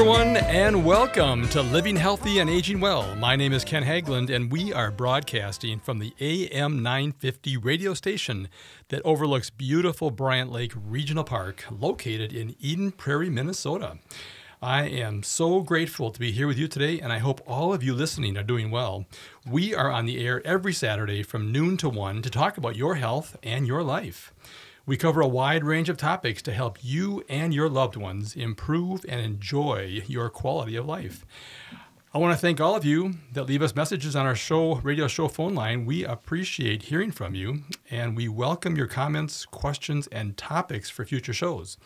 everyone, and welcome to Living Healthy and Aging Well. My name is Ken Haglund, and we are broadcasting from the AM 950 radio station that overlooks beautiful Bryant Lake Regional Park, located in Eden Prairie, Minnesota. I am so grateful to be here with you today, and I hope all of you listening are doing well. We are on the air every Saturday from noon to 1 to talk about your health and your life. We cover a wide range of topics to help you and your loved ones improve and enjoy your quality of life. I want to thank all of you that leave us messages on our show, radio show phone line. We appreciate hearing from you and we welcome your comments, questions, and topics for future shows.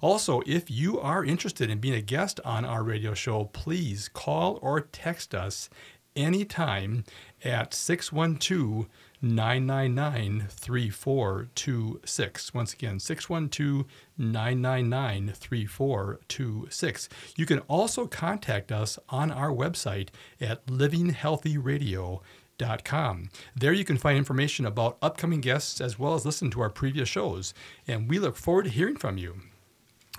Also, if you are interested in being a guest on our radio show, please call or text us anytime at 612 999 3426. Once again, 612 999 3426. You can also contact us on our website at livinghealthyradio.com. There you can find information about upcoming guests as well as listen to our previous shows. And we look forward to hearing from you.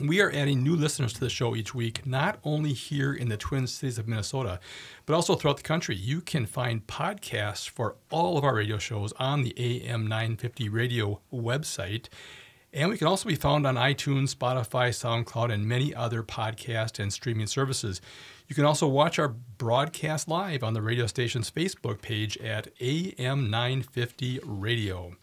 We are adding new listeners to the show each week, not only here in the Twin Cities of Minnesota, but also throughout the country. You can find podcasts for all of our radio shows on the AM 950 radio website. And we can also be found on iTunes, Spotify, SoundCloud, and many other podcast and streaming services. You can also watch our broadcast live on the radio station's Facebook page at AM 950 Radio.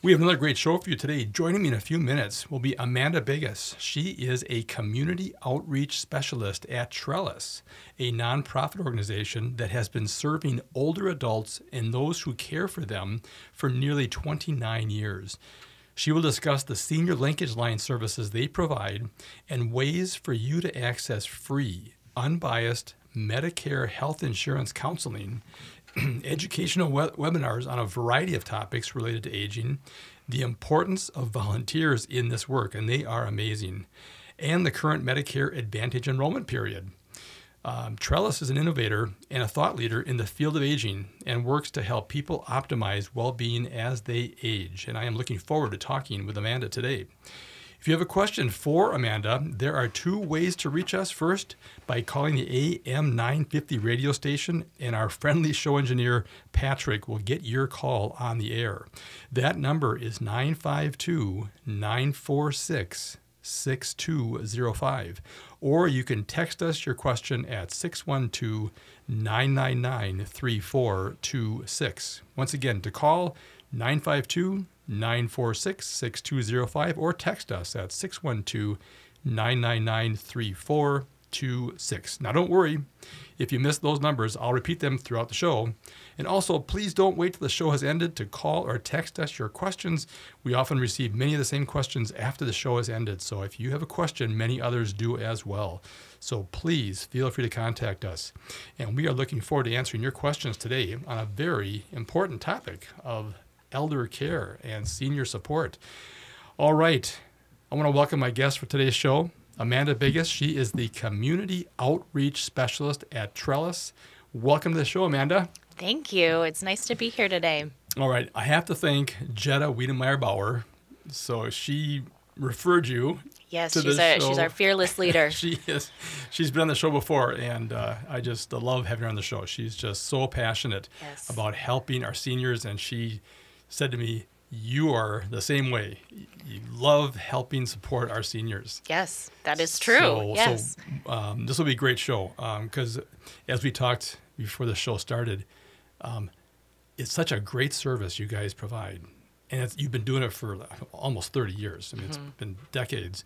We have another great show for you today. Joining me in a few minutes will be Amanda Biggis. She is a community outreach specialist at Trellis, a nonprofit organization that has been serving older adults and those who care for them for nearly 29 years. She will discuss the senior linkage line services they provide and ways for you to access free, unbiased Medicare health insurance counseling educational we- webinars on a variety of topics related to aging, the importance of volunteers in this work, and they are amazing, and the current Medicare Advantage enrollment period. Um, Trellis is an innovator and a thought leader in the field of aging and works to help people optimize well being as they age. And I am looking forward to talking with Amanda today. If you have a question for Amanda, there are two ways to reach us. First, by calling the AM 950 radio station, and our friendly show engineer, Patrick, will get your call on the air. That number is 952 946 6205. Or you can text us your question at 612 999 3426. Once again, to call 952 946 6205 or text us at 612 999 3426. Now, don't worry. If you miss those numbers, I'll repeat them throughout the show. And also, please don't wait till the show has ended to call or text us your questions. We often receive many of the same questions after the show has ended. So if you have a question, many others do as well. So please feel free to contact us. And we are looking forward to answering your questions today on a very important topic of elder care and senior support. All right. I want to welcome my guest for today's show, Amanda Biggis. She is the Community Outreach Specialist at Trellis. Welcome to the show, Amanda. Thank you. It's nice to be here today. All right. I have to thank Jetta Wiedemeyer Bauer. So she referred you. Yes, she's our, she's our fearless leader. she is. She's been on the show before, and uh, I just love having her on the show. She's just so passionate yes. about helping our seniors, and she said to me, you are the same way. You love helping support our seniors. Yes, that is true. So, yes. So, um, this will be a great show because um, as we talked before the show started, um, it's such a great service you guys provide. And you've been doing it for almost 30 years. I mean, mm-hmm. it's been decades.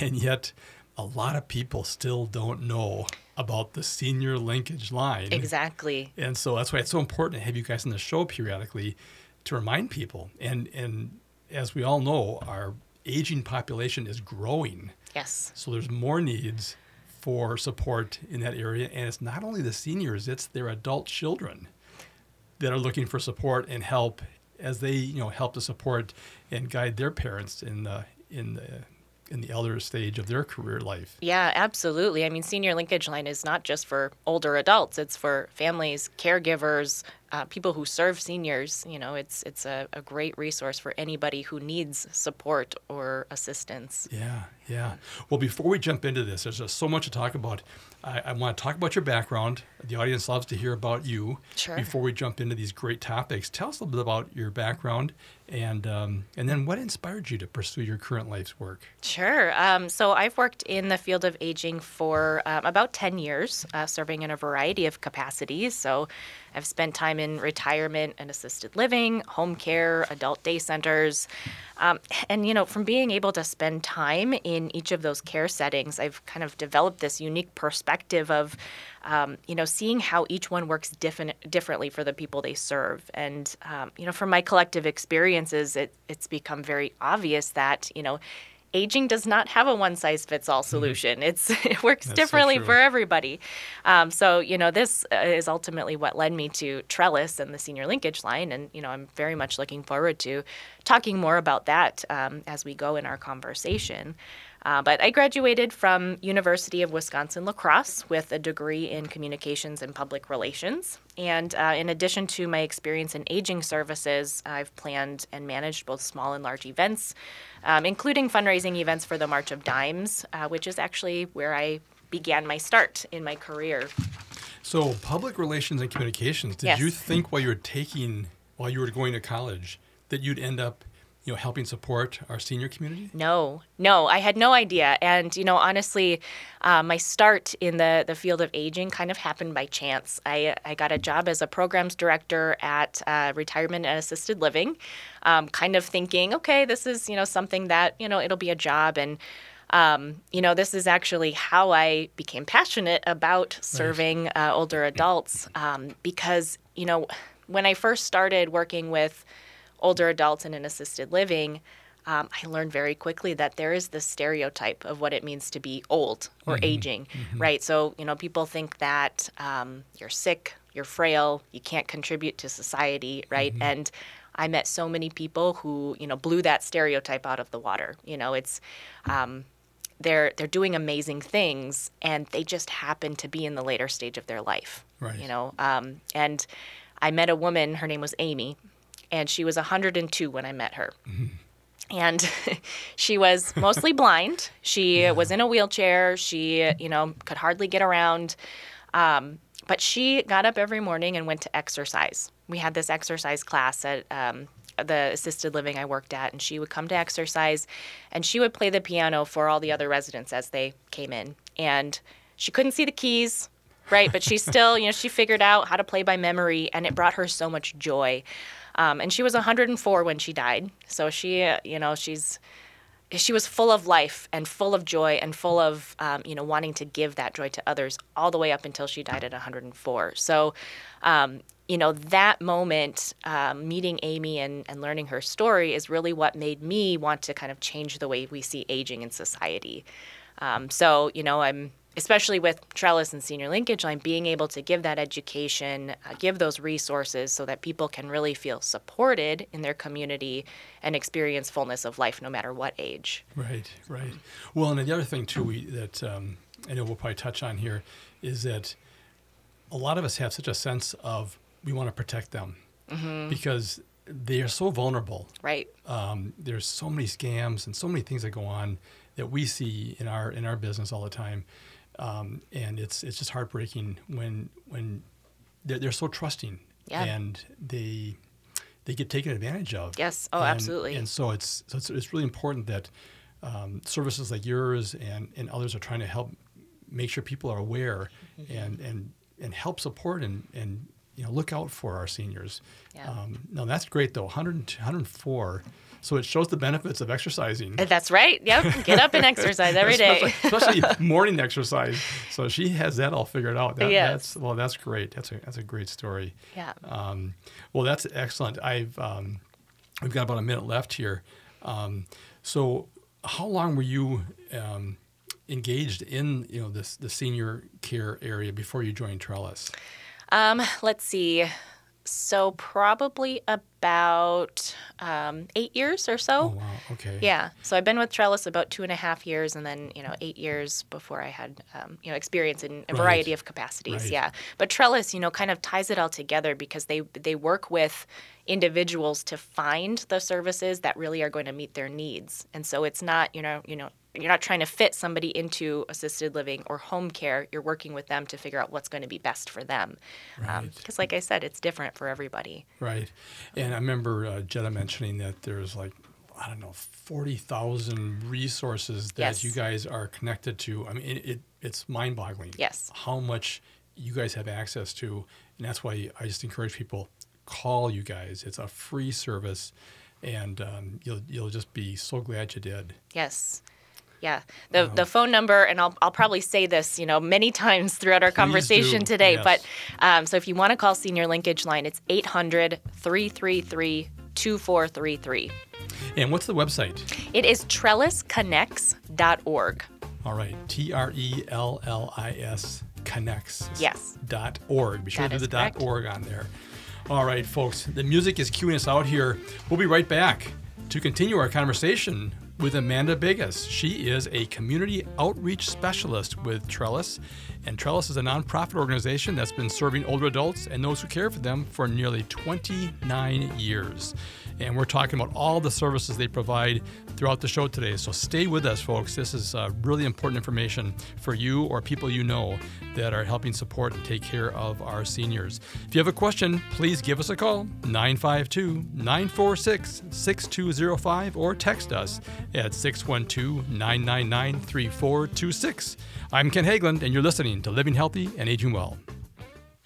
And yet, a lot of people still don't know about the senior linkage line. Exactly. And so that's why it's so important to have you guys on the show periodically to remind people. And and as we all know, our aging population is growing. Yes. So there's more needs for support in that area, and it's not only the seniors; it's their adult children that are looking for support and help as they you know help to support and guide their parents in the in the in the elder stage of their career life. Yeah, absolutely. I mean, senior linkage line is not just for older adults, it's for families, caregivers, uh, people who serve seniors, you know, it's it's a, a great resource for anybody who needs support or assistance. Yeah, yeah. Well, before we jump into this, there's just so much to talk about. I, I want to talk about your background. The audience loves to hear about you. Sure. Before we jump into these great topics, tell us a little bit about your background and um, and then what inspired you to pursue your current life's work? Sure. Um, so I've worked in the field of aging for um, about 10 years, uh, serving in a variety of capacities. So I've spent time in retirement and assisted living, home care, adult day centers. Um, and, you know, from being able to spend time in each of those care settings, I've kind of developed this unique perspective of, um, you know, seeing how each one works different, differently for the people they serve. And, um, you know, from my collective experiences, it, it's become very obvious that, you know, aging does not have a one size fits all mm-hmm. solution. It's it works That's differently so for everybody. Um, so you know this uh, is ultimately what led me to Trellis and the senior linkage line, and you know I'm very much looking forward to talking more about that um, as we go in our conversation. Uh, but I graduated from University of Wisconsin La Crosse with a degree in communications and public relations. And uh, in addition to my experience in aging services, I've planned and managed both small and large events, um, including fundraising events for the March of Dimes, uh, which is actually where I began my start in my career. So, public relations and communications, did yes. you think while you were taking, while you were going to college, that you'd end up you know, helping support our senior community? No, no, I had no idea. And, you know, honestly, uh, my start in the, the field of aging kind of happened by chance. I, I got a job as a programs director at uh, Retirement and Assisted Living, um, kind of thinking, okay, this is, you know, something that, you know, it'll be a job. And, um, you know, this is actually how I became passionate about serving uh, older adults um, because, you know, when I first started working with older adults in an assisted living, um, I learned very quickly that there is this stereotype of what it means to be old or mm-hmm. aging, mm-hmm. right? So, you know, people think that um, you're sick, you're frail, you can't contribute to society, right? Mm-hmm. And I met so many people who, you know, blew that stereotype out of the water. You know, it's, um, they're they're doing amazing things, and they just happen to be in the later stage of their life. Right. You know, um, and I met a woman. Her name was Amy and she was 102 when I met her. Mm-hmm. And she was mostly blind. She yeah. was in a wheelchair. She, you know, could hardly get around. Um, but she got up every morning and went to exercise. We had this exercise class at um, the assisted living I worked at, and she would come to exercise and she would play the piano for all the other residents as they came in. And she couldn't see the keys, right? But she still, you know, she figured out how to play by memory, and it brought her so much joy. Um, and she was 104 when she died. So she, uh, you know, she's she was full of life and full of joy and full of um, you know wanting to give that joy to others all the way up until she died at 104 so um, you know that moment um, meeting amy and, and learning her story is really what made me want to kind of change the way we see aging in society um, so you know i'm especially with Trellis and Senior Linkage Line, being able to give that education, uh, give those resources so that people can really feel supported in their community and experience fullness of life no matter what age. Right, right. Well, and the other thing, too, we, that um, I know we'll probably touch on here is that a lot of us have such a sense of we want to protect them mm-hmm. because they are so vulnerable. Right. Um, there's so many scams and so many things that go on that we see in our in our business all the time um, and it's it's just heartbreaking when when they're, they're so trusting yeah. and they they get taken advantage of. Yes. Oh, and, absolutely. And so it's so it's, it's really important that um, services like yours and, and others are trying to help make sure people are aware mm-hmm. and and and help support and and you know look out for our seniors. Yeah. Um, no, that's great though. 100, 104 so it shows the benefits of exercising. That's right. Yep. Get up and exercise every day. especially, especially morning exercise. So she has that all figured out. That, yes. That's, well, that's great. That's a, that's a great story. Yeah. Um, well, that's excellent. I've, um, we've got about a minute left here. Um, so how long were you um, engaged in, you know, this, the senior care area before you joined Trellis? Um, let's see. So probably about about um, eight years or so. Oh, wow. Okay. Yeah. So I've been with Trellis about two and a half years, and then you know eight years before I had um, you know experience in a Right. variety of capacities. Right. Yeah. But Trellis, you know, kind of ties it all together because they they work with individuals to find the services that really are going to meet their needs, and so it's not you know you know. You're not trying to fit somebody into assisted living or home care. You're working with them to figure out what's going to be best for them. Right. Because, like I said, it's different for everybody. Right. And I remember uh, Jetta mentioning that there's like, I don't know, 40,000 resources that Yes. you guys are connected to. I mean, it, it, it's mind boggling. Yes. How much you guys have access to. And that's why I just encourage people call you guys. It's a free service. And um, you'll, you'll just be so glad you did. Yes. Yeah. The the phone number, and I'll, I'll probably say this, you know, many times throughout our conversation do. today. Yes. But um, so if you want to call Senior Linkage Line, it's 800 333 2433. And what's the website? It is trellisconnects.org. All right. T R E L L I S connects. Yes. Dot org. Be sure That to do the dot org on there. All right, folks. The music is cueing us out here. We'll be right back to continue our conversation with Amanda Bigas. She is a community outreach specialist with Trellis, and Trellis is a nonprofit organization that's been serving older adults and those who care for them for nearly 29 years. And we're talking about all the services they provide throughout the show today. So stay with us, folks. This is uh, really important information for you or people you know that are helping support and take care of our seniors. If you have a question, please give us a call 952 946 6205 or text us at 612 999 3426. I'm Ken Haglund, and you're listening to Living Healthy and Aging Well.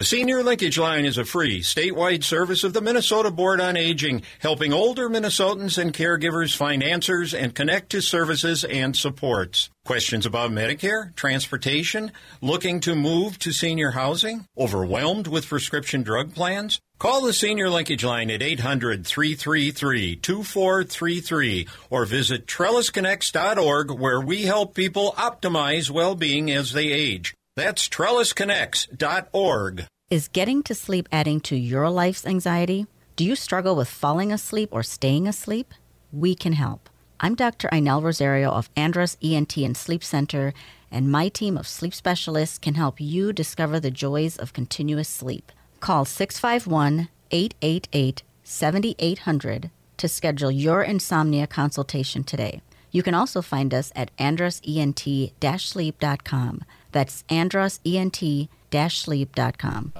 The Senior Linkage Line is a free statewide service of the Minnesota Board on Aging, helping older Minnesotans and caregivers find answers and connect to services and supports. Questions about Medicare, transportation, looking to move to senior housing, overwhelmed with prescription drug plans? Call the Senior Linkage Line at 800 333 2433 or visit trellisconnects.org where we help people optimize well being as they age. That's trellisconnects.org. Is getting to sleep adding to your life's anxiety? Do you struggle with falling asleep or staying asleep? We can help. I'm Dr. Inell Rosario of Andros ENT and Sleep Center, and my team of sleep specialists can help you discover the joys of continuous sleep. Call 651 888 7800 to schedule your insomnia consultation today. You can also find us at androsent-sleep.com. That's androsent-sleep.com.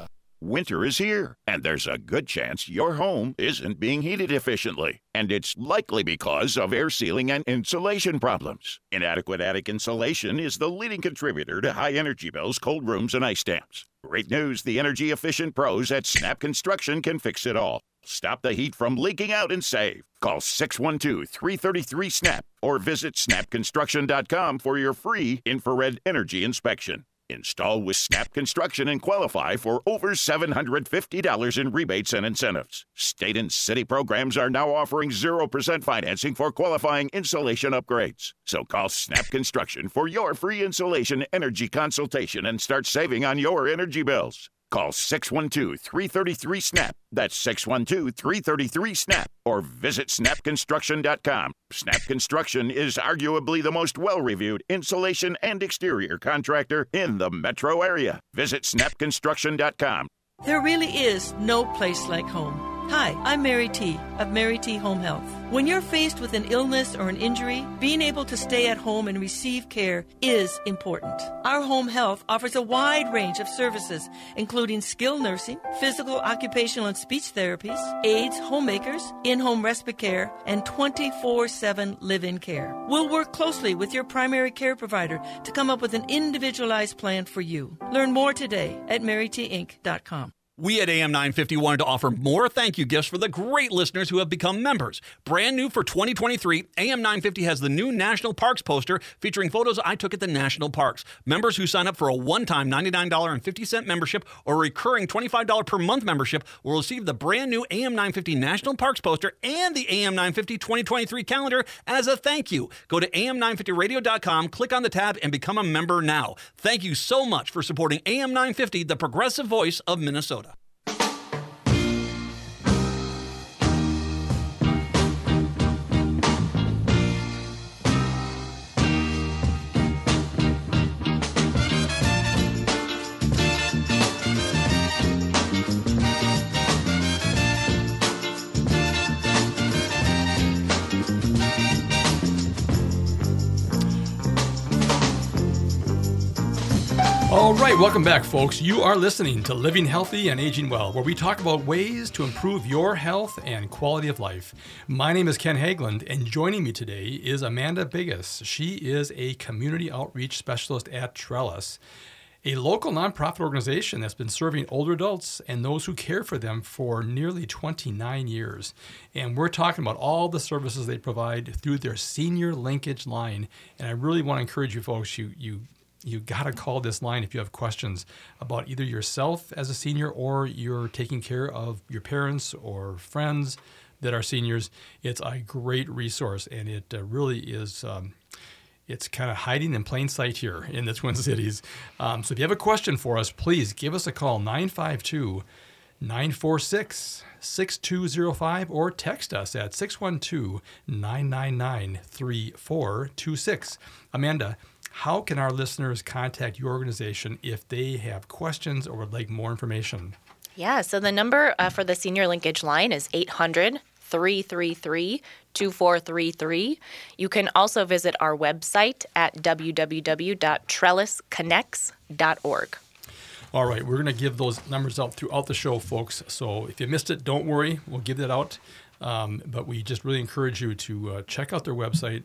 Winter is here, and there's a good chance your home isn't being heated efficiently. And it's likely because of air sealing and insulation problems. Inadequate attic insulation is the leading contributor to high energy bills, cold rooms, and ice dams. Great news the energy efficient pros at Snap Construction can fix it all. Stop the heat from leaking out and save. Call 612 333 SNAP or visit snapconstruction.com for your free infrared energy inspection. Install with Snap Construction and qualify for over $750 in rebates and incentives. State and city programs are now offering 0% financing for qualifying insulation upgrades. So call Snap Construction for your free insulation energy consultation and start saving on your energy bills. Call 612 333 SNAP. That's 612 333 SNAP. Or visit snapconstruction.com. Snap Construction is arguably the most well reviewed insulation and exterior contractor in the metro area. Visit snapconstruction.com. There really is no place like home. Hi, I'm Mary T. of Mary T. Home Health. When you're faced with an illness or an injury, being able to stay at home and receive care is important. Our home health offers a wide range of services, including skilled nursing, physical, occupational, and speech therapies, aides, homemakers, in-home respite care, and 24-7 live-in care. We'll work closely with your primary care provider to come up with an individualized plan for you. Learn more today at marytinc.com. We at AM 950 wanted to offer more thank you gifts for the great listeners who have become members. Brand new for 2023, AM 950 has the new National Parks poster featuring photos I took at the national parks. Members who sign up for a one time $99.50 membership or recurring $25 per month membership will receive the brand new AM 950 National Parks poster and the AM 950 2023 calendar as a thank you. Go to am950radio.com, click on the tab, and become a member now. Thank you so much for supporting AM 950, the progressive voice of Minnesota. Right, welcome back, folks. You are listening to Living Healthy and Aging Well, where we talk about ways to improve your health and quality of life. My name is Ken Haglund, and joining me today is Amanda Biggis. She is a community outreach specialist at Trellis, a local nonprofit organization that's been serving older adults and those who care for them for nearly 29 years. And we're talking about all the services they provide through their senior linkage line. And I really want to encourage you folks, you you you got to call this line if you have questions about either yourself as a senior or you're taking care of your parents or friends that are seniors. It's a great resource, and it uh, really is. Um, it's kind of hiding in plain sight here in the Twin Cities. Um, so if you have a question for us, please give us a call 952 946 6205 or text us at 612 999 3426. Amanda, how can our listeners contact your organization if they have questions or would like more information? Yeah, so the number uh, for the senior linkage line is 800 333 2433. You can also visit our website at www.trellisconnects.org. All right, we're going to give those numbers out throughout the show, folks. So if you missed it, don't worry. We'll give that out. Um, but we just really encourage you to uh, check out their website.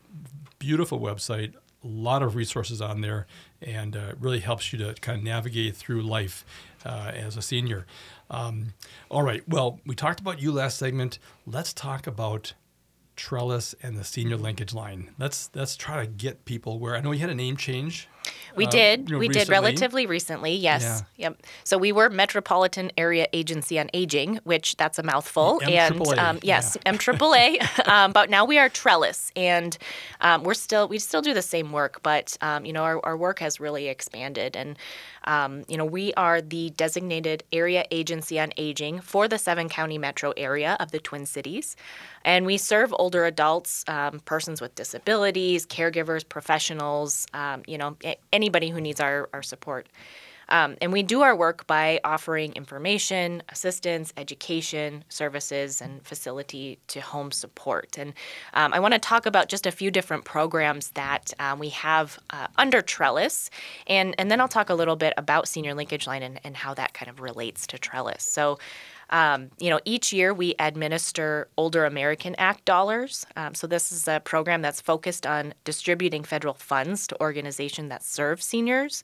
Beautiful website, lot of resources on there, and uh, really helps you to kind of navigate through life uh, as a senior. Um, all right, well, we talked about you last segment. Let's talk about Trellis and the senior linkage line. Let's let's try to get people where I know you had a name change. We uh, did. you know, we did relatively recently. Yes. Yep. So we were Metropolitan Area Agency on Aging, which that's a mouthful. and MAAA, um, yes, MAAA. um, but now we are Trellis, and um, we're still we still do the same work, but um, you know our, our work has really expanded, and um, you know we are the designated area agency on aging for the seven county metro area of the Twin Cities, and we serve older adults, um, persons with disabilities, caregivers, professionals, um, you know anybody who needs our, our support. Um, and we do our work by offering information, assistance, education, services, and facility to home support. And um, I want to talk about just a few different programs that um, we have uh, under Trellis. And, and then I'll talk a little bit about Senior Linkage Line and, and how that kind of relates to Trellis. So, um, you know, each year we administer Older American Act dollars. Um, so this is a program that's focused on distributing federal funds to organizations that serve seniors.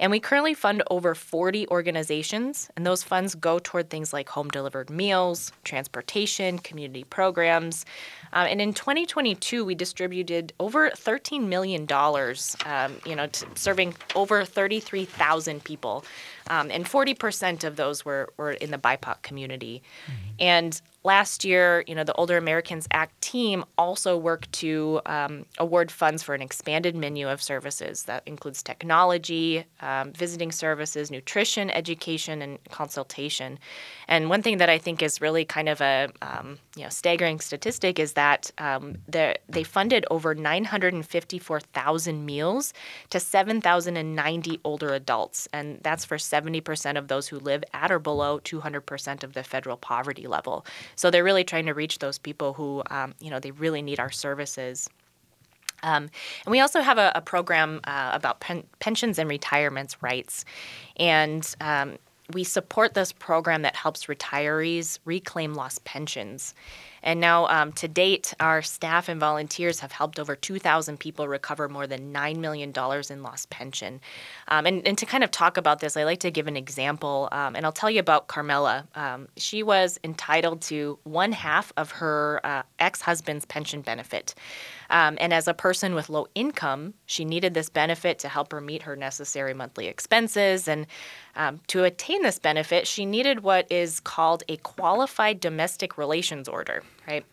And we currently fund over 40 organizations, and those funds go toward things like home delivered meals, transportation, community programs. Um, and in 2022, we distributed over $13 million, um, you know, to serving over 33,000 people. Um, and 40% of those were, were in the BIPOC community. And last year, you know, the Older Americans Act team also worked to um, award funds for an expanded menu of services that includes technology, um, visiting services, nutrition, education, and consultation. And one thing that I think is really kind of a um, you know staggering statistic is that um, they funded over 954,000 meals to 7,090 older adults, and that's for 70% of those who live at or below 200% of the federal poverty level. So they're really trying to reach those people who, um, you know, they really need our services. Um, and we also have a, a program uh, about pen- pensions and retirements rights. And um, we support this program that helps retirees reclaim lost pensions. And now, um, to date, our staff and volunteers have helped over 2,000 people recover more than $9 million in lost pension. Um, and, and to kind of talk about this, I like to give an example, um, and I'll tell you about Carmela. Um, she was entitled to one half of her uh, ex husband's pension benefit. Um, and as a person with low income, she needed this benefit to help her meet her necessary monthly expenses. And um, to attain this benefit, she needed what is called a qualified domestic relations order, right?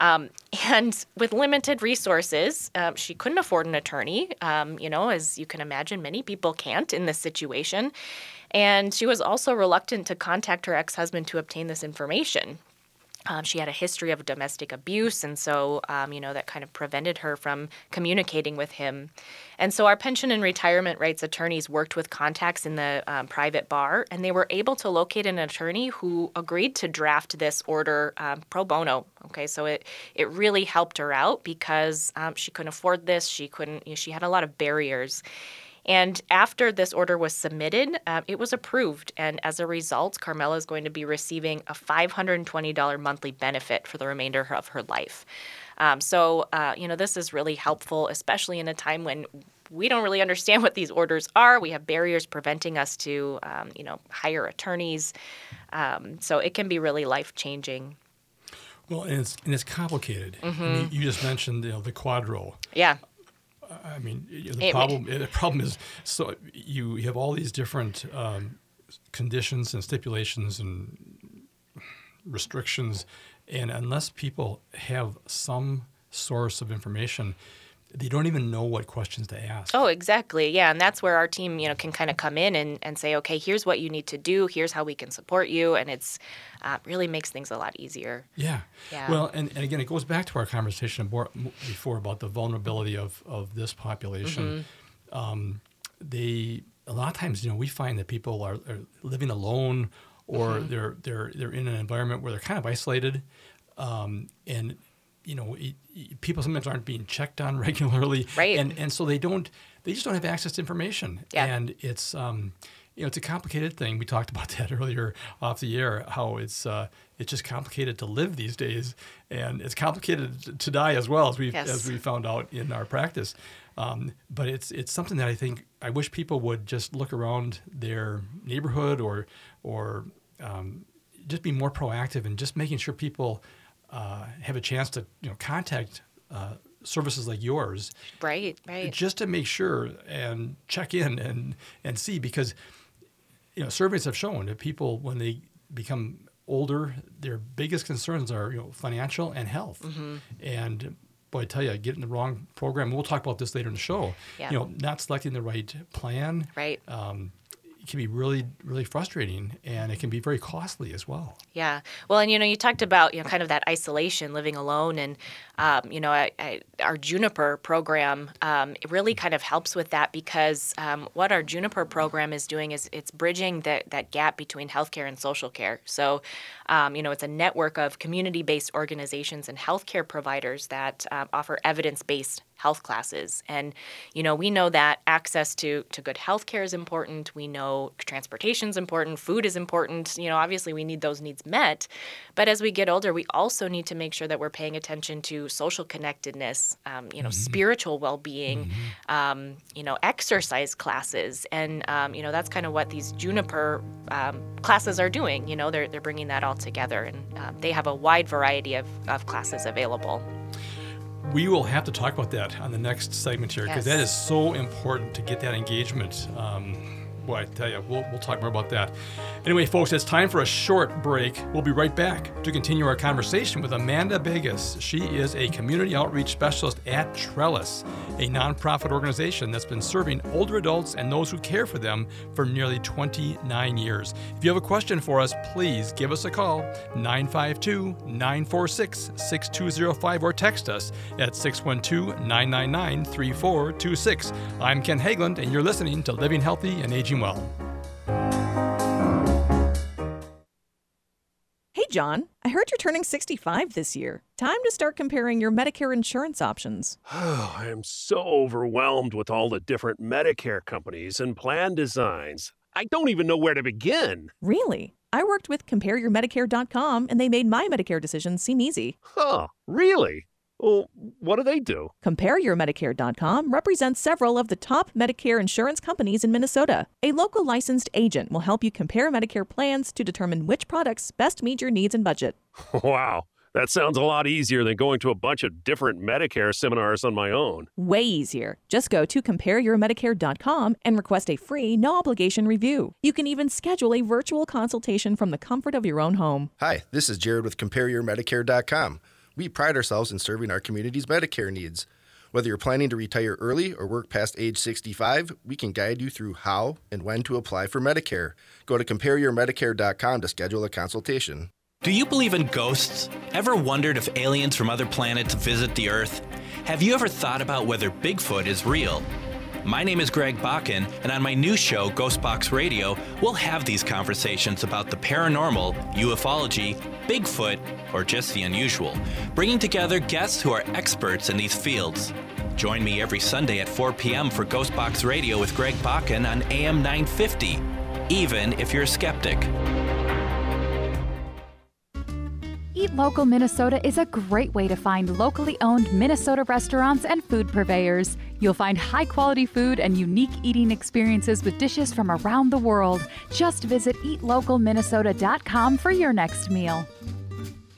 Um, and with limited resources, um, she couldn't afford an attorney. Um, you know, as you can imagine, many people can't in this situation. And she was also reluctant to contact her ex husband to obtain this information. Um, she had a history of domestic abuse, and so, um, you know, that kind of prevented her from communicating with him. And so, our pension and retirement rights attorneys worked with contacts in the um, private bar, and they were able to locate an attorney who agreed to draft this order um, pro bono. Okay, so it it really helped her out because um, she couldn't afford this. She couldn't. You know, she had a lot of barriers. And after this order was submitted, uh, it was approved. And as a result, Carmela is going to be receiving a $520 monthly benefit for the remainder of her life. Um, so, uh, you know, this is really helpful, especially in a time when we don't really understand what these orders are. We have barriers preventing us to, um, you know, hire attorneys. Um, so it can be really life changing. Well, and it's and it's complicated. I mean, you just mentioned you know, the QDRO. Yeah. I mean, the It- problem the problem is so you, you have all these different um, conditions and stipulations and restrictions, and unless people have some source of information, they don't even know what questions to ask. Oh, exactly. Yeah, and that's where our team, you know, can kind of come in and, and say, okay, here's what you need to do. Here's how we can support you, and it's uh, really makes things a lot easier. Yeah. Yeah. Well, and, and again, it goes back to our conversation before about the vulnerability of, of this population. Mm-hmm. Um, they a lot of times, you know, we find that people are, are living alone, or Mm-hmm. they're they're they're in an environment where they're kind of isolated, um, and you know, it, it- people sometimes aren't being checked on regularly, Right. And and so they don't they just don't have access to information, Yeah. and it's um, you know, it's a complicated thing. We talked about that earlier off the air. How it's uh, it's just complicated to live these days, and it's complicated to- die as well as we Yes. as we found out in our practice. Um, but it's it's something that I think I wish people would just look around their neighborhood or or um, just be more proactive and just making sure people uh, have a chance to you know contact uh, services like yours Right, right. just to make sure and check in and and see because you know surveys have shown that people when they become older their biggest concerns are you know financial and health Mm-hmm. and boy I tell you getting the wrong program we'll talk about this later in the show Yeah. you know not selecting the right plan Right. um, can be really really frustrating and it can be very costly as well Yeah. Well, and you know, you talked about you know kind of that isolation, living alone, and um, you know, I, I, our Juniper program um, it really kind of helps with that because um, what our Juniper program is doing is it's bridging that that gap between healthcare and social care. So, um, you know, it's a network of community-based organizations and healthcare providers that um, offer evidence-based health classes. And, you know, we know that access to, to good health care is important. We know transportation is important. Food is important. You know, obviously we need those needs met. But as we get older, we also need to make sure that we're paying attention to social connectedness, um, you know, spiritual well being, um, you know, exercise classes. And, um, you know, that's kind of what these Juniper um, classes are doing. You know, they're, they're bringing that all together. And um, they have a wide variety of, of classes available. We will have to talk about that on the next segment here because that Yes. is so important to get that engagement. Um, boy, I tell you, we'll, we'll talk more about that. Anyway, folks, it's time for a short break. We'll be right back to continue our conversation with Amanda Vegas. She is a community outreach specialist at Trellis, a nonprofit organization that's been serving older adults and those who care for them for nearly 29 years. If you have a question for us, please give us a call 952 946 6205 or text us at 612 999 3426. I'm Ken Haglund, and you're listening to Living Healthy and Aging Well. Hey, John, I heard you're turning 65 this year. Time to start comparing your Medicare insurance options. Oh, I am so overwhelmed with all the different Medicare companies and plan designs. I don't even know where to begin. Really? I worked with CompareYourMedicare.com and they made my Medicare decisions seem easy. Huh, really? Well, what do they do? CompareYourMedicare.com represents several of the top Medicare insurance companies in Minnesota. A local licensed agent will help you compare Medicare plans to determine which products best meet your needs and budget. Wow, that sounds a lot easier than going to a bunch of different Medicare seminars on my own. Way easier. Just go to CompareYourMedicare.com and request a free, no obligation review. You can even schedule a virtual consultation from the comfort of your own home. Hi, this is Jared with CompareYourMedicare.com. We pride ourselves in serving our community's Medicare needs. Whether you're planning to retire early or work past age 65, we can guide you through how and when to apply for Medicare. Go to CompareYourMedicare.com to schedule a consultation. Do you believe in ghosts? Ever wondered if aliens from other planets visit the Earth? Have you ever thought about whether Bigfoot is real? My name is Greg Bakken, and on my new show, Ghostbox Radio, we'll have these conversations about the paranormal, ufology, Bigfoot, or just the unusual, bringing together guests who are experts in these fields. Join me every Sunday at 4 p.m. for Ghostbox Radio with Greg Bakken on AM 950, even if you're a skeptic. Eat Local Minnesota is a great way to find locally owned Minnesota restaurants and food purveyors. You'll find high quality food and unique eating experiences with dishes from around the world. Just visit eatlocalminnesota.com for your next meal.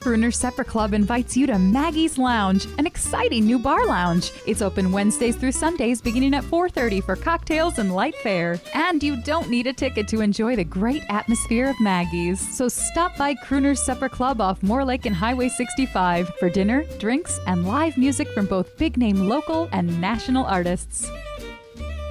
Crooners Supper Club invites you to Maggie's Lounge, an exciting new bar lounge. It's open Wednesdays through Sundays beginning at 4:30 for cocktails and light fare. And you don't need a ticket to enjoy the great atmosphere of Maggie's. So stop by Crooner's Supper Club off Moore Lake and Highway 65 for dinner, drinks, and live music from both big-name local and national artists.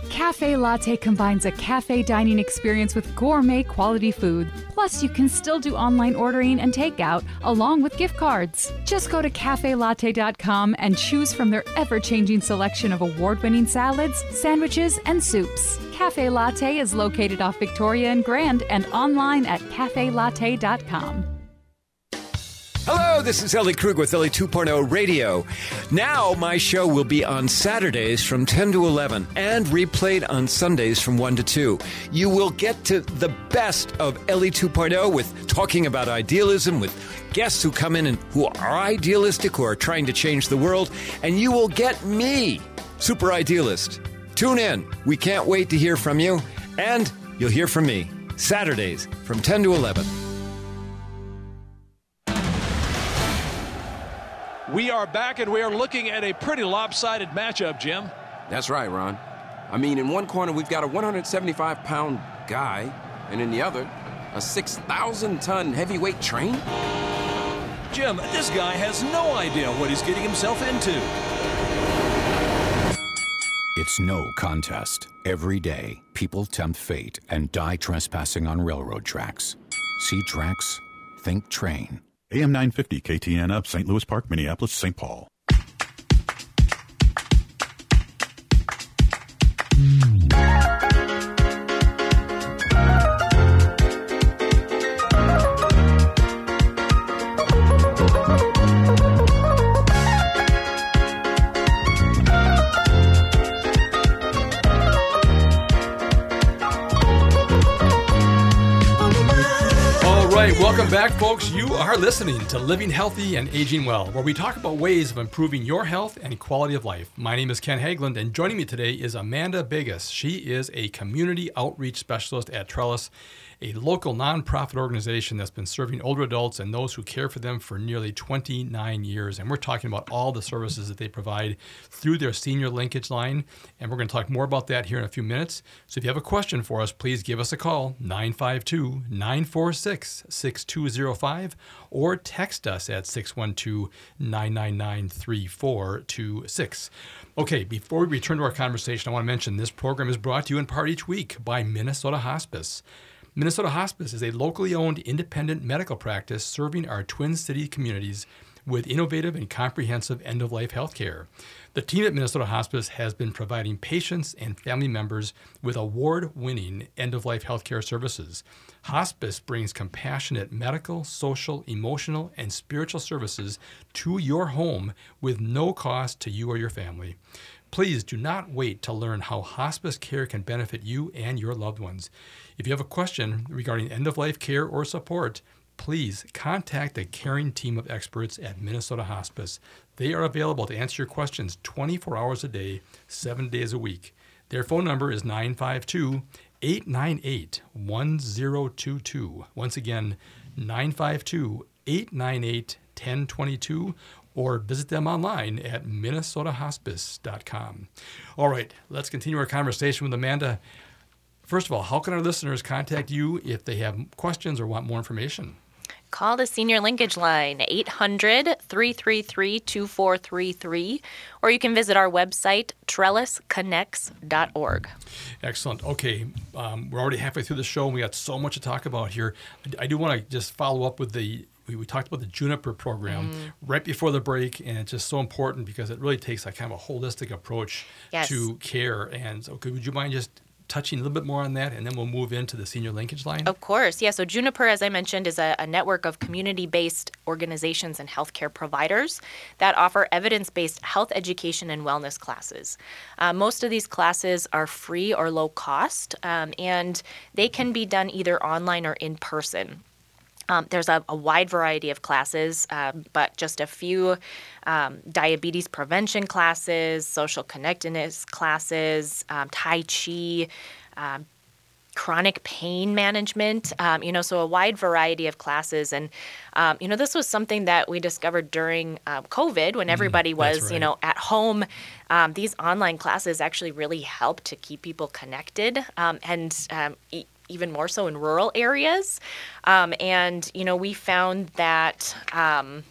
Cafe Latte combines a cafe dining experience with gourmet quality food. Plus, you can still do online ordering and takeout along with gift cards. Just go to cafelatte.com and choose from their ever changing selection of award winning salads, sandwiches, and soups. Cafe Latte is located off Victoria and Grand and online at cafelatte.com. This is Ellie Krug with Ellie 2.0 Radio. Now, my show will be on Saturdays from 10 to 11 and replayed on Sundays from 1 to 2. You will get to the best of Ellie 2.0 with talking about idealism, with guests who come in and who are idealistic, who are trying to change the world, and you will get me, Super Idealist. Tune in. We can't wait to hear from you, and you'll hear from me. Saturdays from 10 to 11. We are back and we are looking at a pretty lopsided matchup, Jim. That's right, Ron. I mean, in one corner, we've got a 175 pound guy, and in the other, a 6,000 ton heavyweight train. Jim, this guy has no idea what he's getting himself into. It's no contest. Every day, people tempt fate and die trespassing on railroad tracks. See tracks, think train. AM 950 KTNF St. Louis Park, Minneapolis, St. Paul. Welcome back, folks. You are listening to Living Healthy and Aging Well, where we talk about ways of improving your health and quality of life. My name is Ken Haglund, and joining me today is Amanda Bigas. She is a community outreach specialist at Trellis, a local nonprofit organization that's been serving older adults and those who care for them for nearly 29 years. And we're talking about all the services that they provide through their senior linkage line. And we're going to talk more about that here in a few minutes. So if you have a question for us, please give us a call, 952 946 6205, or text us at 612 999 3426. Okay, before we return to our conversation, I want to mention this program is brought to you in part each week by Minnesota Hospice. Minnesota Hospice is a locally owned independent medical practice serving our Twin City communities with innovative and comprehensive end of life health care. The team at Minnesota Hospice has been providing patients and family members with award winning end of life healthcare services. Hospice brings compassionate medical, social, emotional, and spiritual services to your home with no cost to you or your family. Please do not wait to learn how hospice care can benefit you and your loved ones. If you have a question regarding end of life care or support, please contact the caring team of experts at Minnesota Hospice. They are available to answer your questions 24 hours a day, seven days a week. Their phone number is 952 898 1022. Once again, 952 898 1022 or visit them online at minnesotahospice.com. All right, let's continue our conversation with Amanda. First of all, how can our listeners contact you if they have questions or want more information? Call the senior linkage line 800 333 2433, or you can visit our website trellisconnects.org. Excellent. Okay, um, we're already halfway through the show and we got so much to talk about here. I, I do want to just follow up with the we, we talked about the Juniper program Mm. right before the break, and it's just so important because it really takes a kind of a holistic approach Yes. to care. And so, could, would you mind just touching a little bit more on that, and then we'll move into the senior linkage line? Of course, yeah. So Juniper, as I mentioned, is a, a network of community-based organizations and healthcare providers that offer evidence-based health education and wellness classes. Uh, most of these classes are free or low cost, um, and they can be done either online or in person. Um, there's a, a, wide variety of classes, um, but just a few um, diabetes prevention classes, social connectedness classes, um, Tai Chi, um, chronic pain management, um, you know, so a wide variety of classes. And, you know, this was something that we discovered during uh, COVID when mm, everybody was, right. you know, at home. these online classes actually really helped to keep people connected and e- even more so in rural areas. Um, and, you know, we found that um,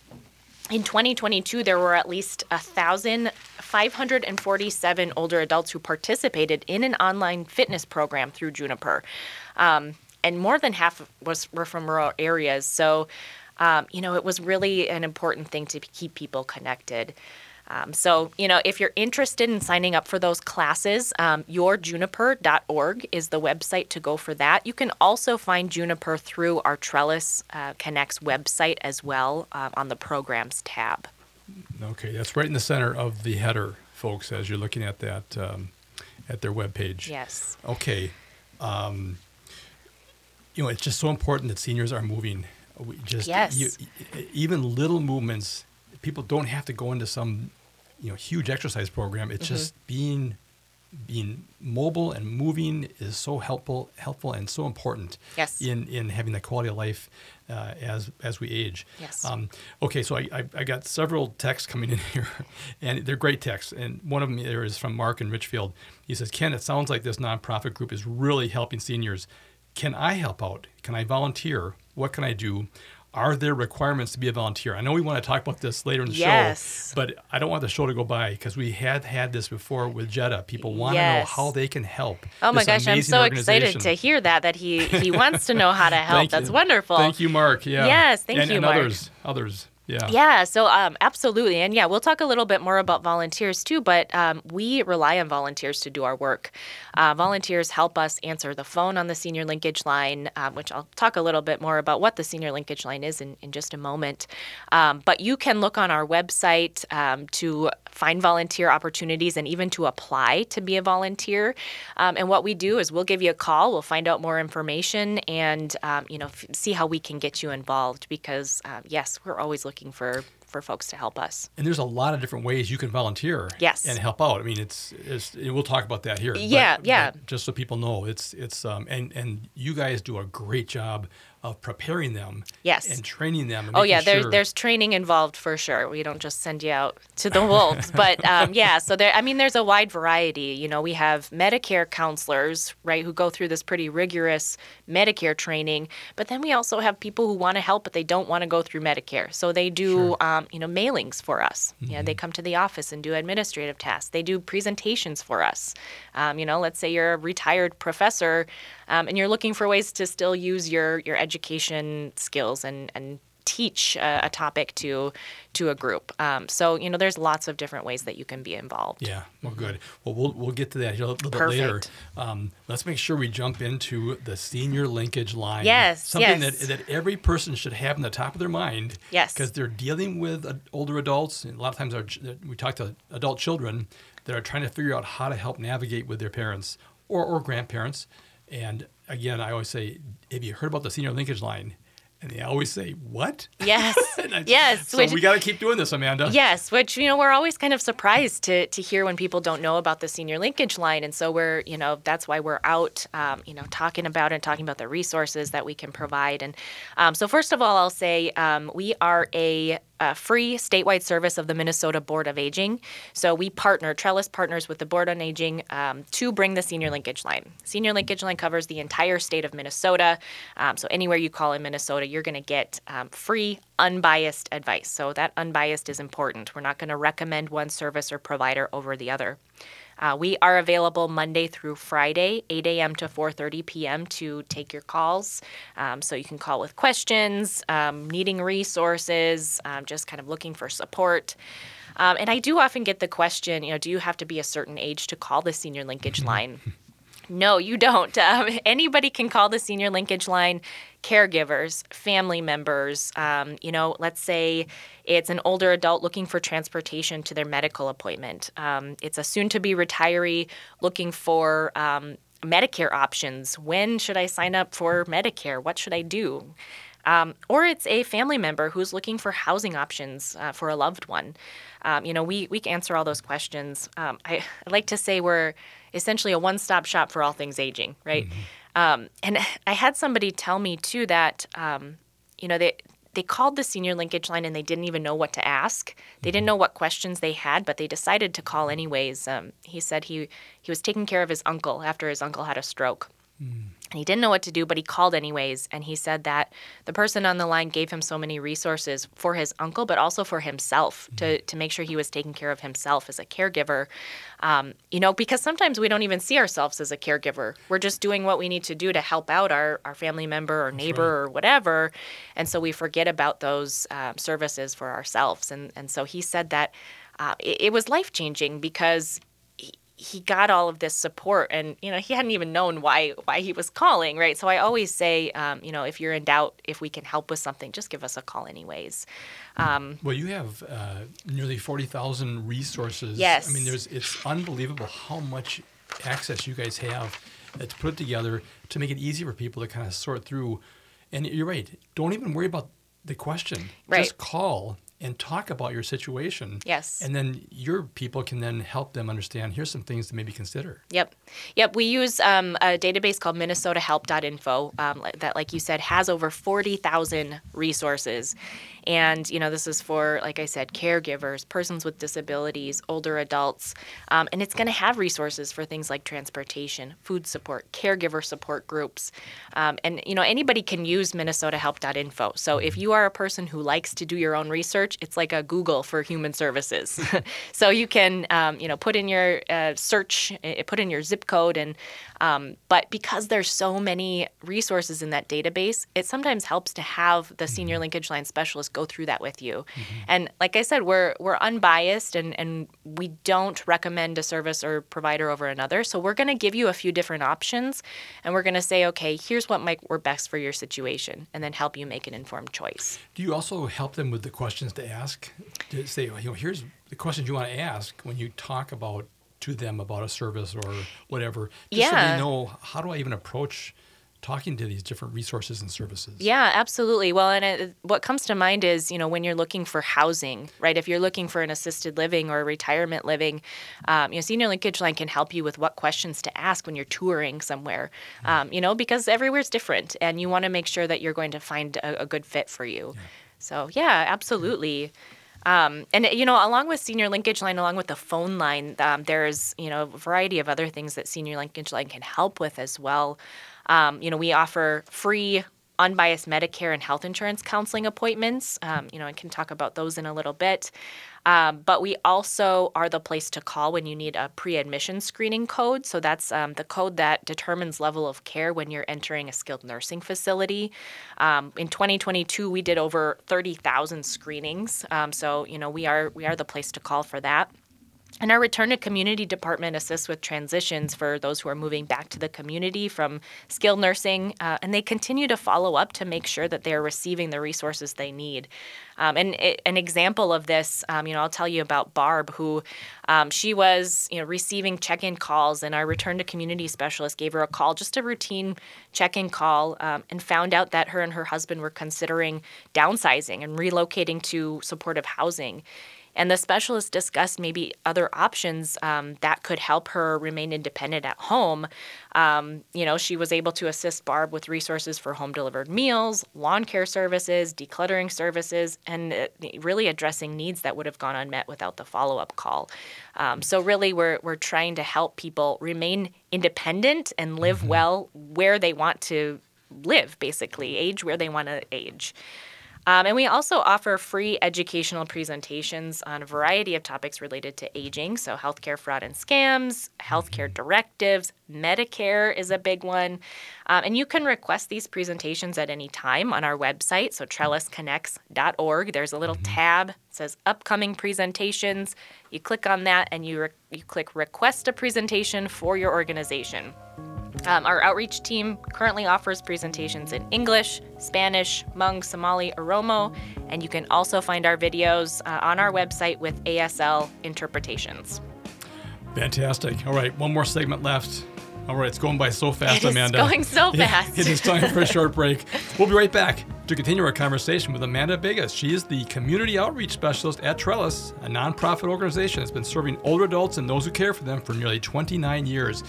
in 2022, there were at least 1,547 older adults who participated in an online fitness program through Juniper. Um, and more than half was were from rural areas. So, um, you know, it was really an important thing to keep people connected. Um, so, you know, if you're interested in signing up for those classes, um, yourjuniper.org is the website to go for that. You can also find Juniper through our Trellis uh, Connects website as well uh, on the programs tab. Okay, that's right in the center of the header, folks, as you're looking at that um, at their webpage. Yes. Okay. Um, you know, it's just so important that seniors are moving. We just yes. You, even little movements people don't have to go into some you know huge exercise program. It's mm-hmm. just being being mobile and moving is so helpful helpful and so important yes. in in having the quality of life uh, as as we age. Yes. Um, okay, so I, I, I, got several texts coming in here, and they're great texts. And one of them there is from Mark in Richfield. He says, "Ken, it sounds like this nonprofit group is really helping seniors. Can I help out? Can I volunteer? What can I do? Are there requirements to be a volunteer? I know we want to talk about this later in the yes. show, but I don't want the show to go by because we had had this before with Jetta. People want yes. to know how they can help. Oh my gosh, I'm so excited to hear that that he he wants to know how to help. That's you. wonderful. Thank you, Mark. Yeah. Yes, thank and, you, and Mark. others, others. Yeah. Yeah. So um, absolutely, and yeah, we'll talk a little bit more about volunteers too. But um, we rely on volunteers to do our work. Uh, volunteers help us answer the phone on the senior linkage line, um, which I'll talk a little bit more about what the senior linkage line is in, in just a moment. Um, but you can look on our website um, to find volunteer opportunities and even to apply to be a volunteer. Um, and what we do is we'll give you a call, we'll find out more information, and you know f- see how we can get you involved. Because uh, yes, we're always looking looking for for folks to help us. And there's a lot of different ways you can volunteer. Yes. And help out. I mean, it's, it's we'll talk about that here. Yeah, but, yeah. But just so people know, it's it's um and and you guys do a great job of preparing them. Yes. And training them. And oh yeah, there's sure. there's training involved for sure. We don't just send you out to the wolves, but um, yeah. So there, I mean, there's a wide variety. You know, we have Medicare counselors, right, who go through this pretty rigorous Medicare training, but then we also have people who want to help, but they don't want to go through Medicare. So they do, sure. um, you know, mailings for us. Mm-hmm. Yeah, they come to the office and do administrative tasks. They do presentations for us. Um, you know, let's say you're a retired professor um, and you're looking for ways to still use your your education skills and and teach a, a topic to to a group. Um, so you know, there's lots of different ways that you can be involved. Yeah, well, good. Well, we'll we'll get to that a little bit later. Um, let's make sure we jump into the senior linkage line. Yes, something yes. that that every person should have in the top of their mind. Yes, because they're dealing with older adults. And a lot of times, our, we talk to adult children that are trying to figure out how to help navigate with their parents or or grandparents. And again, I always say, have you heard about the senior linkage line? And they always say, "What?" Yes, I, yes. So which, we got to keep doing this, Amanda. Yes, which you know we're always kind of surprised to to hear when people don't know about the senior linkage line, and so we're you know that's why we're out, um, you know, talking about and talking about the resources that we can provide. And um, so first of all, I'll say um, we are a a free statewide service of the Minnesota Board of Aging. So we partner, Trellis partners with the Board on Aging um, to bring the senior linkage line. Senior linkage line covers the entire state of Minnesota. Um, so anywhere you call in Minnesota, you're going to get um, free, unbiased advice. So that unbiased is important. We're not going to recommend one service or provider over the other. Uh, we are available Monday through Friday, 8 a.m. to 4:30 p.m. to take your calls. Um, so you can call with questions, um, needing resources, um, just kind of looking for support. Um, and I do often get the question, you know, do you have to be a certain age to call the senior linkage line? No, you don't. Um, anybody can call the senior linkage line. Caregivers, family members. Um, you know, let's say it's an older adult looking for transportation to their medical appointment. Um, it's a soon-to-be retiree looking for um, Medicare options. When should I sign up for Medicare? What should I do? Um, or it's a family member who's looking for housing options uh, for a loved one. Um, you know, we, we answer all those questions. Um, I, I, like to say we're essentially a one stop shop for all things aging, right? Mm-hmm. and I had somebody tell me too that, um, you know, they, they called the senior linkage line and they didn't even know what to ask. They didn't know what questions they had, but they decided to call anyways. Um, he said he he was taking care of his uncle after his uncle had a stroke. Mm. And he didn't know what to do, but he called anyways. And he said that the person on the line gave him so many resources for his uncle, but also for himself mm-hmm. to, to make sure he was taking care of himself as a caregiver. Um, you know, because sometimes we don't even see ourselves as a caregiver. We're just doing what we need to do to help out our, our family member or neighbor right. or whatever. And so we forget about those um, services for ourselves. And, and so he said that uh, it, it was life changing because he got all of this support and you know he hadn't even known why why he was calling right? So i always say um, you know if you're in doubt if we can help with something just give us a call anyways. Um, well you have uh, nearly 40000 resources. Yes. I mean there's it's unbelievable how much access you guys have to put together to make it easy for people to kind of sort through. And you're right. Don't even worry about the question. Right. just call and talk about your situation. Yes. And then your people can then help them understand here's some things to maybe consider. Yep. Yep. We use um, a database called minnesotahelp.info um, that, like you said, has over 40,000 resources. And, you know, this is for, like I said, caregivers, persons with disabilities, older adults. Um, and it's going to have resources for things like transportation, food support, caregiver support groups. Um, and, you know, anybody can use minnesotahelp.info. So if you are a person who likes to do your own research, it's like a Google for human services. so you can, um, you know, put in your uh, search, uh, put in your zip code, and um, but because there's so many resources in that database, it sometimes helps to have the senior mm-hmm. linkage line specialist go through that with you. Mm-hmm. And like I said, we're we're unbiased and, and we don't recommend a service or provider over another. So we're going to give you a few different options and we're going to say, okay, here's what might work best for your situation and then help you make an informed choice. Do you also help them with the questions to ask? To say, you know, here's the questions you want to ask when you talk about to them about a service or whatever, just yeah. so they know how do I even approach talking to these different resources and services. Yeah, absolutely. Well, and it, what comes to mind is, you know, when you're looking for housing, right? If you're looking for an assisted living or retirement living, um, you know, Senior Linkage Line can help you with what questions to ask when you're touring somewhere, mm-hmm. um, you know, because everywhere's different and you want to make sure that you're going to find a, a good fit for you. Yeah. So, yeah, absolutely. Um, and you know, along with Senior Linkage Line, along with the phone line, um, there's you know a variety of other things that Senior Linkage Line can help with as well. Um, you know, we offer free unbiased Medicare and health insurance counseling appointments. Um, you know, I can talk about those in a little bit. Um, but we also are the place to call when you need a pre-admission screening code. So that's um, the code that determines level of care when you're entering a skilled nursing facility. Um, in 2022, we did over 30,000 screenings. Um, so you know we are we are the place to call for that. And our return to community department assists with transitions for those who are moving back to the community from skilled nursing, uh, and they continue to follow up to make sure that they are receiving the resources they need. Um, and it, an example of this, um, you know, I'll tell you about Barb, who um, she was, you know, receiving check-in calls, and our return to community specialist gave her a call, just a routine check-in call, um, and found out that her and her husband were considering downsizing and relocating to supportive housing. And the specialist discussed maybe other options um, that could help her remain independent at home. Um, you know, she was able to assist Barb with resources for home delivered meals, lawn care services, decluttering services, and uh, really addressing needs that would have gone unmet without the follow up call. Um, so, really, we're, we're trying to help people remain independent and live mm-hmm. well where they want to live, basically, age where they want to age. Um, and we also offer free educational presentations on a variety of topics related to aging. So, healthcare fraud and scams, healthcare directives, Medicare is a big one. Um, and you can request these presentations at any time on our website, so trellisconnects.org. There's a little tab that says upcoming presentations. You click on that and you, re- you click request a presentation for your organization. Um, our outreach team currently offers presentations in English, Spanish, Hmong, Somali, Oromo, and you can also find our videos uh, on our website with ASL interpretations. Fantastic. All right, one more segment left. All right, it's going by so fast, It Amanda. It's going so fast. it is time for a short break. We'll be right back to continue our conversation with Amanda Bigas. She is the Community Outreach Specialist at Trellis, a nonprofit organization that's been serving older adults and those who care for them for nearly 29 years.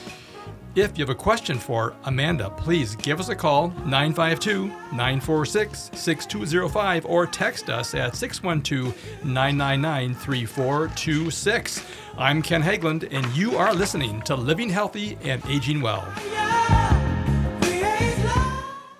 If you have a question for Amanda, please give us a call 952 946 6205 or text us at 612 999 3426. I'm Ken Hagland, and you are listening to Living Healthy and Aging Well.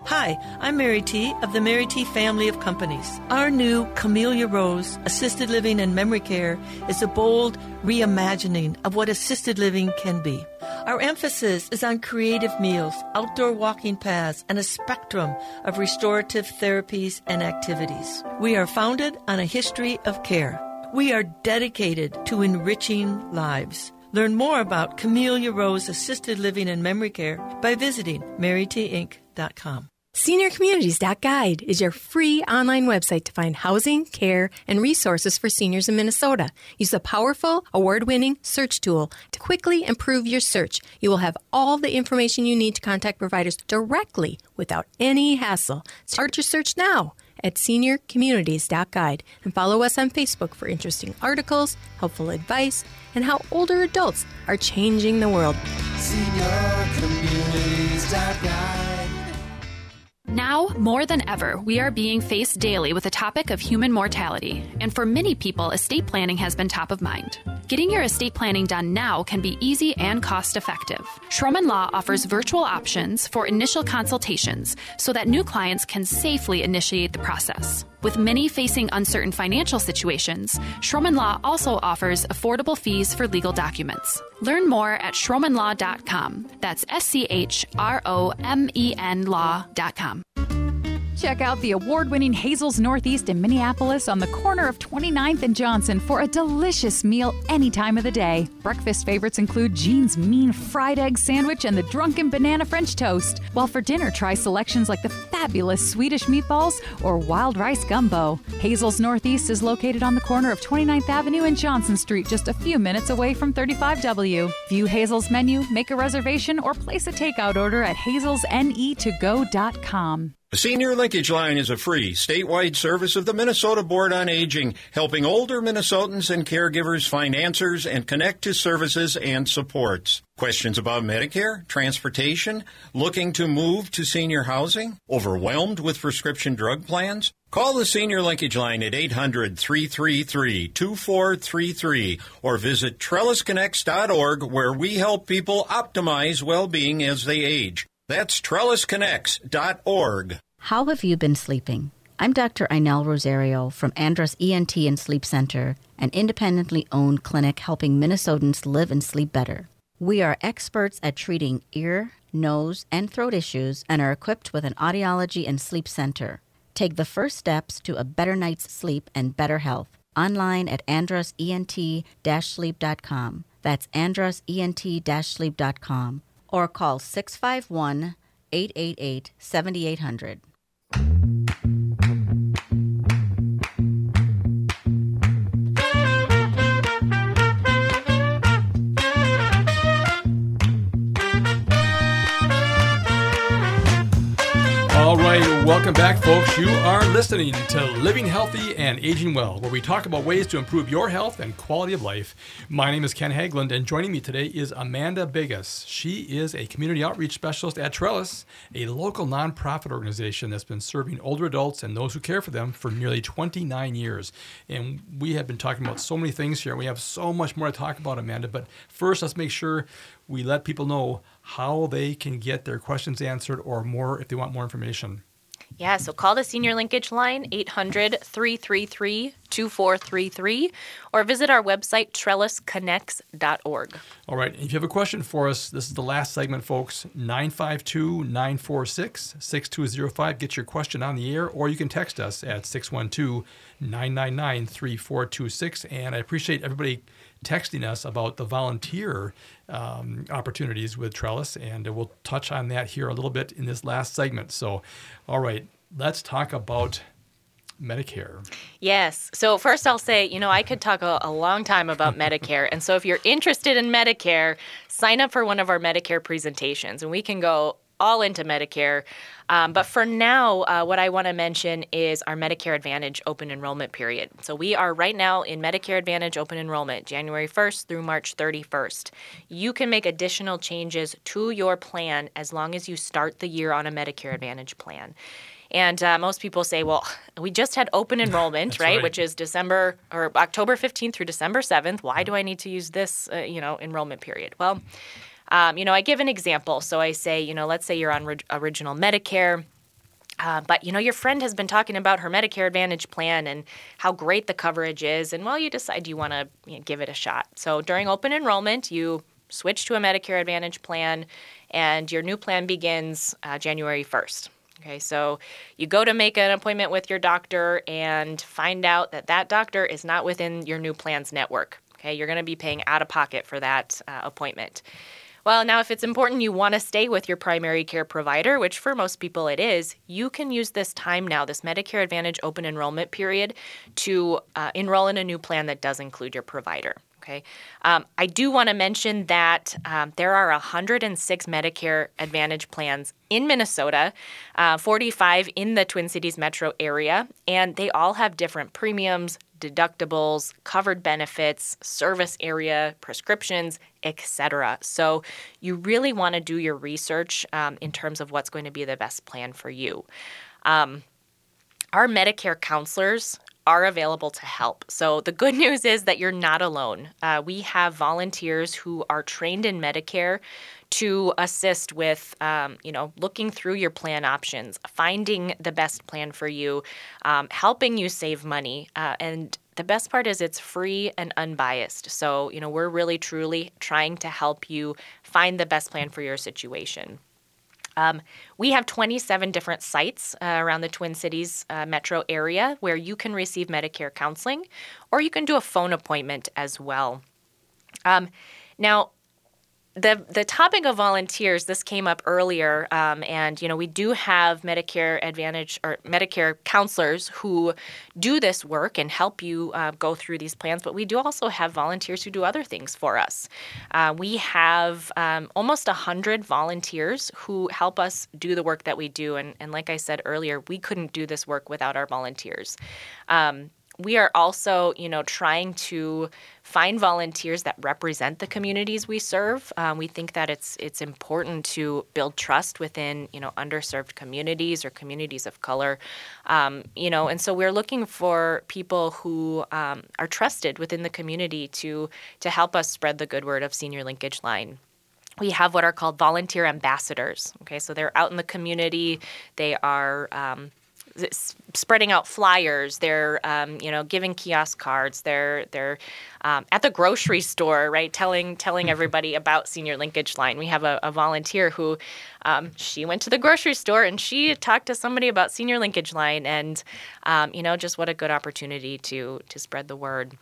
Hi, I'm Mary T. of the Mary T. family of companies. Our new Camilia Rose Assisted Living and Memory Care is a bold reimagining of what assisted living can be. Our emphasis is on creative meals, outdoor walking paths, and a spectrum of restorative therapies and activities. We are founded on a history of care. We are dedicated to enriching lives. Learn more about Camilia Rose Assisted Living and Memory Care by visiting marytinc.com. SeniorCommunities.guide is your free online website to find housing, care, and resources for seniors in Minnesota. Use the powerful, award winning search tool to quickly improve your search. You will have all the information you need to contact providers directly without any hassle. Start your search now at seniorcommunities.guide and follow us on Facebook for interesting articles, helpful advice, and how older adults are changing the world. Now, more than ever, we are being faced daily with the topic of human mortality, and for many people, estate planning has been top of mind. Getting your estate planning done now can be easy and cost effective. Schromen Law offers virtual options for initial consultations so that new clients can safely initiate the process. With many facing uncertain financial situations, Schromen Law also offers affordable fees for legal documents. Learn more at schromenlaw.com. That's S C H R O M E N law.com. Check out the award winning Hazel's Northeast in Minneapolis on the corner of 29th and Johnson for a delicious meal any time of the day. Breakfast favorites include Jean's Mean Fried Egg Sandwich and the Drunken Banana French Toast, while for dinner, try selections like the fabulous Swedish meatballs or wild rice gumbo. Hazel's Northeast is located on the corner of 29th Avenue and Johnson Street, just a few minutes away from 35W. View Hazel's menu, make a reservation, or place a takeout order at hazelsne2go.com. The Senior Linkage Line is a free statewide service of the Minnesota Board on Aging, helping older Minnesotans and caregivers find answers and connect to services and supports. Questions about Medicare, transportation, looking to move to senior housing, overwhelmed with prescription drug plans? Call the Senior Linkage Line at 800 333 2433 or visit trellisconnects.org where we help people optimize well being as they age. That's trellisconnects.org. How have you been sleeping? I'm Dr. Inell Rosario from Andrus ENT and Sleep Center, an independently owned clinic helping Minnesotans live and sleep better. We are experts at treating ear, nose, and throat issues and are equipped with an audiology and sleep center. Take the first steps to a better night's sleep and better health. Online at andrusent-sleep.com. That's andrusent-sleep.com. Or call 651 888 7800. All right, welcome back, folks. You are listening to Living Healthy and Aging Well, where we talk about ways to improve your health and quality of life. My name is Ken Hagland, and joining me today is Amanda Bigas. She is a community outreach specialist at Trellis, a local nonprofit organization that's been serving older adults and those who care for them for nearly 29 years. And we have been talking about so many things here. We have so much more to talk about, Amanda. But first, let's make sure we let people know how they can get their questions answered or more if they want more information. Yeah, so call the Senior Linkage Line, 800 333 2433, or visit our website, trellisconnects.org. All right. If you have a question for us, this is the last segment, folks. 952 946 6205. Get your question on the air, or you can text us at 612 999 3426. And I appreciate everybody texting us about the volunteer um, opportunities with Trellis, and we'll touch on that here a little bit in this last segment. So, all right, let's talk about Medicare. Yes. So, first, I'll say, you know, I could talk a, a, long time about Medicare. And so, if you're interested in Medicare, sign up for one of our Medicare presentations and we can go all into Medicare. Um, but for now, uh, what I want to mention is our Medicare Advantage open enrollment period. So we are right now in Medicare Advantage open enrollment, January 1st through March 31st. You can make additional changes to your plan as long as you start the year on a Medicare Advantage plan. And uh, most people say, well, we just had open enrollment, right, right, Which is December or October 15th through December 7th. Why do I need to use this, uh, you know, enrollment period? Well, um, you know, I give an example. So I say, you know, let's say you're on re- original Medicare. Uh, but you know your friend has been talking about her Medicare Advantage plan and how great the coverage is, and well, you decide you want to you know, give it a shot. So during open enrollment, you switch to a Medicare Advantage plan, and your new plan begins uh, January 1st. Okay, so you go to make an appointment with your doctor and find out that that doctor is not within your new plan's network. Okay, you're going to be paying out of pocket for that uh, appointment. Well, now, if it's important you want to stay with your primary care provider, which for most people it is, you can use this time now, this Medicare Advantage open enrollment period, to uh, enroll in a new plan that does include your provider. Okay. Um, I do want to mention that um, there are 106 Medicare Advantage plans in Minnesota, uh, 45 in the Twin Cities metro area, and they all have different premiums, deductibles, covered benefits, service area, prescriptions, etc. So you really want to do your research um, in terms of what's going to be the best plan for you. Um, our Medicare counselors are available to help. So the good news is that you're not alone. Uh, we have volunteers who are trained in Medicare to assist with, um, you know, looking through your plan options, finding the best plan for you, um, helping you save money, uh, and the best part is it's free and unbiased. So, you know, we're really truly trying to help you find the best plan for your situation. Um, we have 27 different sites uh, around the Twin Cities uh, metro area where you can receive Medicare counseling, or you can do a phone appointment as well. Um, now, the the topic of volunteers this came up earlier um, and you know we do have medicare advantage or medicare counselors who do this work and help you uh, go through these plans but we do also have volunteers who do other things for us. Uh, we have um, almost 100 volunteers who help us do the work that we do and, and like i said earlier we couldn't do this work without our volunteers. Um, we are also, you know, trying to find volunteers that represent the communities we serve. Um, we think that it's it's important to build trust within, you know, underserved communities or communities of color, um, you know, and so we're looking for people who um, are trusted within the community to to help us spread the good word of Senior Linkage Line we have what are called volunteer ambassadors. Okay, so they're out in the community. They are um, spreading out flyers. They're um, you know giving kiosk cards. They're they're um, at the grocery store, right? Telling telling everybody about Senior Linkage Line. We have a, a volunteer who um, she went to the grocery store and she talked to somebody about Senior Linkage Line, and um, you know just what a good opportunity to to spread the word.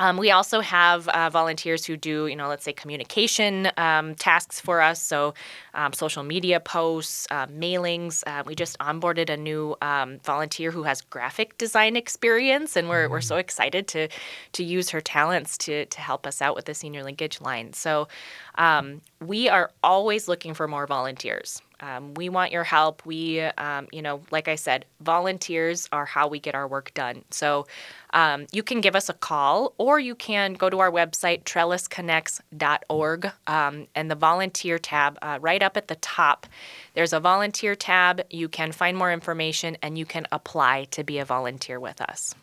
Um, we also have uh, volunteers who do, you know, let's say communication um, tasks for us. So, um, social media posts, uh, mailings. Uh, we just onboarded a new um, volunteer who has graphic design experience, and we're, we're so mm. excited to to use her talents to to help us out with the senior linkage line. So, um, we are always looking for more volunteers. Um, we want your help. We, um, you know, like I said, volunteers are how we get our work done. So um, you can give us a call or you can go to our website, trellisconnects.org, um, and the volunteer tab uh, right up at the top. There's a volunteer tab. You can find more information and you can apply to be a volunteer with us.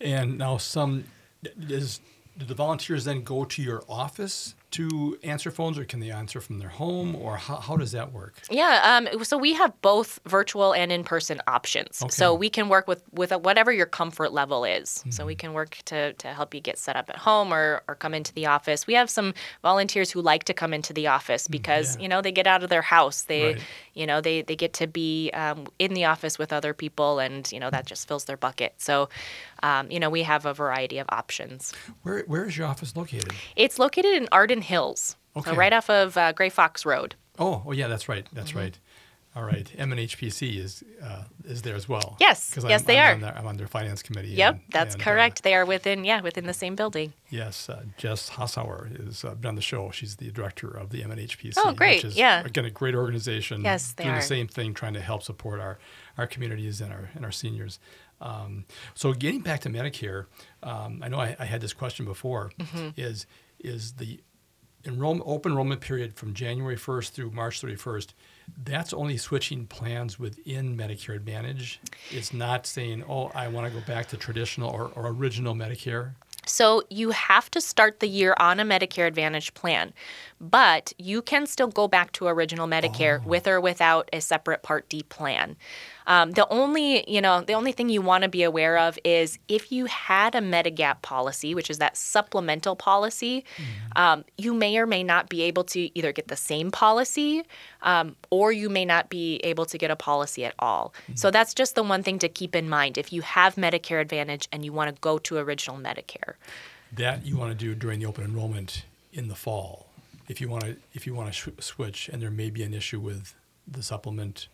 And now, some is do the volunteers then go to your office to answer phones, or can they answer from their home, or how, how does that work? Yeah, um, so we have both virtual and in-person options. Okay. So we can work with with whatever your comfort level is. So Mm-hmm. we can work to, to help you get set up at home or, or come into the office. We have some volunteers who like to come into the office because you know they get out of their house. They Mm, Right. you know they they get to be um, in the office with other people, and you know that just fills their bucket. So um, you know we have a variety of options. Where Where is your office located? It's located in Arden Hills, Okay. so right off of uh, Gray Fox Road. Oh, oh yeah, that's right. That's Mm-hmm. right. All right. MNHPC is uh, is there as well. Yes, yes, I'm, they I'm are. On their, I'm on their finance committee. Yep, and- that's and, uh, correct. they are within yeah within the same building. Yes, uh, Jess Hassauer is uh, been on the show. She's the director of the MNHPC. Oh, great, Which is, yeah. Again, a great organization. Yes, they doing are. the same thing, trying to help support our, our communities and our and our seniors. Um, so getting back to Medicare, um, I know I, I had this question before. Mhm. Is is the enrollment open enrollment period from January 1st through March 31st? That's only switching plans within Medicare Advantage. It's not saying, oh, I want to go back to traditional or, or original Medicare. So you have to start the year on a Medicare Advantage plan, but you can still go back to original Medicare oh. with or without a separate Part D plan. Um, the only, you know, the only thing you want to be aware of is if you had a Medigap policy, which is that supplemental policy, um, you may or may not be able to either get the same policy um, or you may not be able to get a policy at all. So that's just the one thing to keep in mind if you have Medicare Advantage and you want to go to original Medicare. that you want to do during the open enrollment in the fall. If you want to, if you want to sh- switch, and there may be an issue with the supplement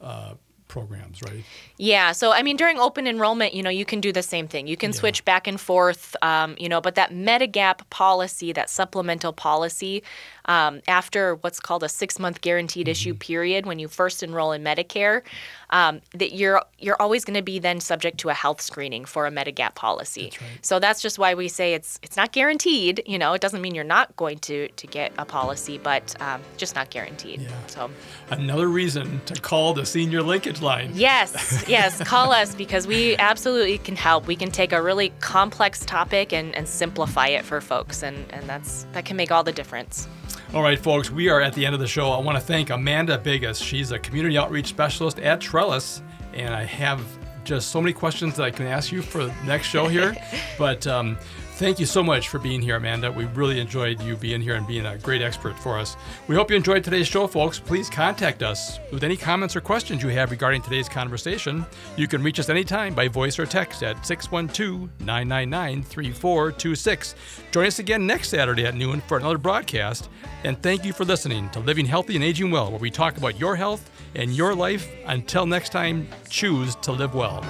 uh, programs, right? Yeah. So, I mean, during open enrollment, you know, you can do the same thing. You can switch back and forth, um, you know, but that Medigap policy, that supplemental policy, um, after what's called a six month guaranteed issue period, when you first enroll in Medicare, um, that you're you're always going to be then subject to a health screening for a Medigap policy. So that's just why we say it's it's not guaranteed. You know, it doesn't mean you're not going to to get a policy, but um, just not guaranteed. So. Another reason to call the senior linkage line. Yes, yes, call us because we absolutely can help. We can take a really complex topic and, and simplify it for folks, and, and that's that can make all the difference. All right, folks, we are at the end of the show. I want to thank Amanda Bigas. She's a community outreach specialist at Trellis, and I have just so many questions that I can ask you for the next show here. but um, thank you so much for being here, Amanda. We really enjoyed you being here and being a great expert for us. We hope you enjoyed today's show, folks. Please contact us with any comments or questions you have regarding today's conversation. You can reach us anytime by voice or text at 612 999 3426. Join us again next Saturday at noon for another broadcast. And thank you for listening to Living Healthy and Aging Well, where we talk about your health and your life. Until next time, choose to live well.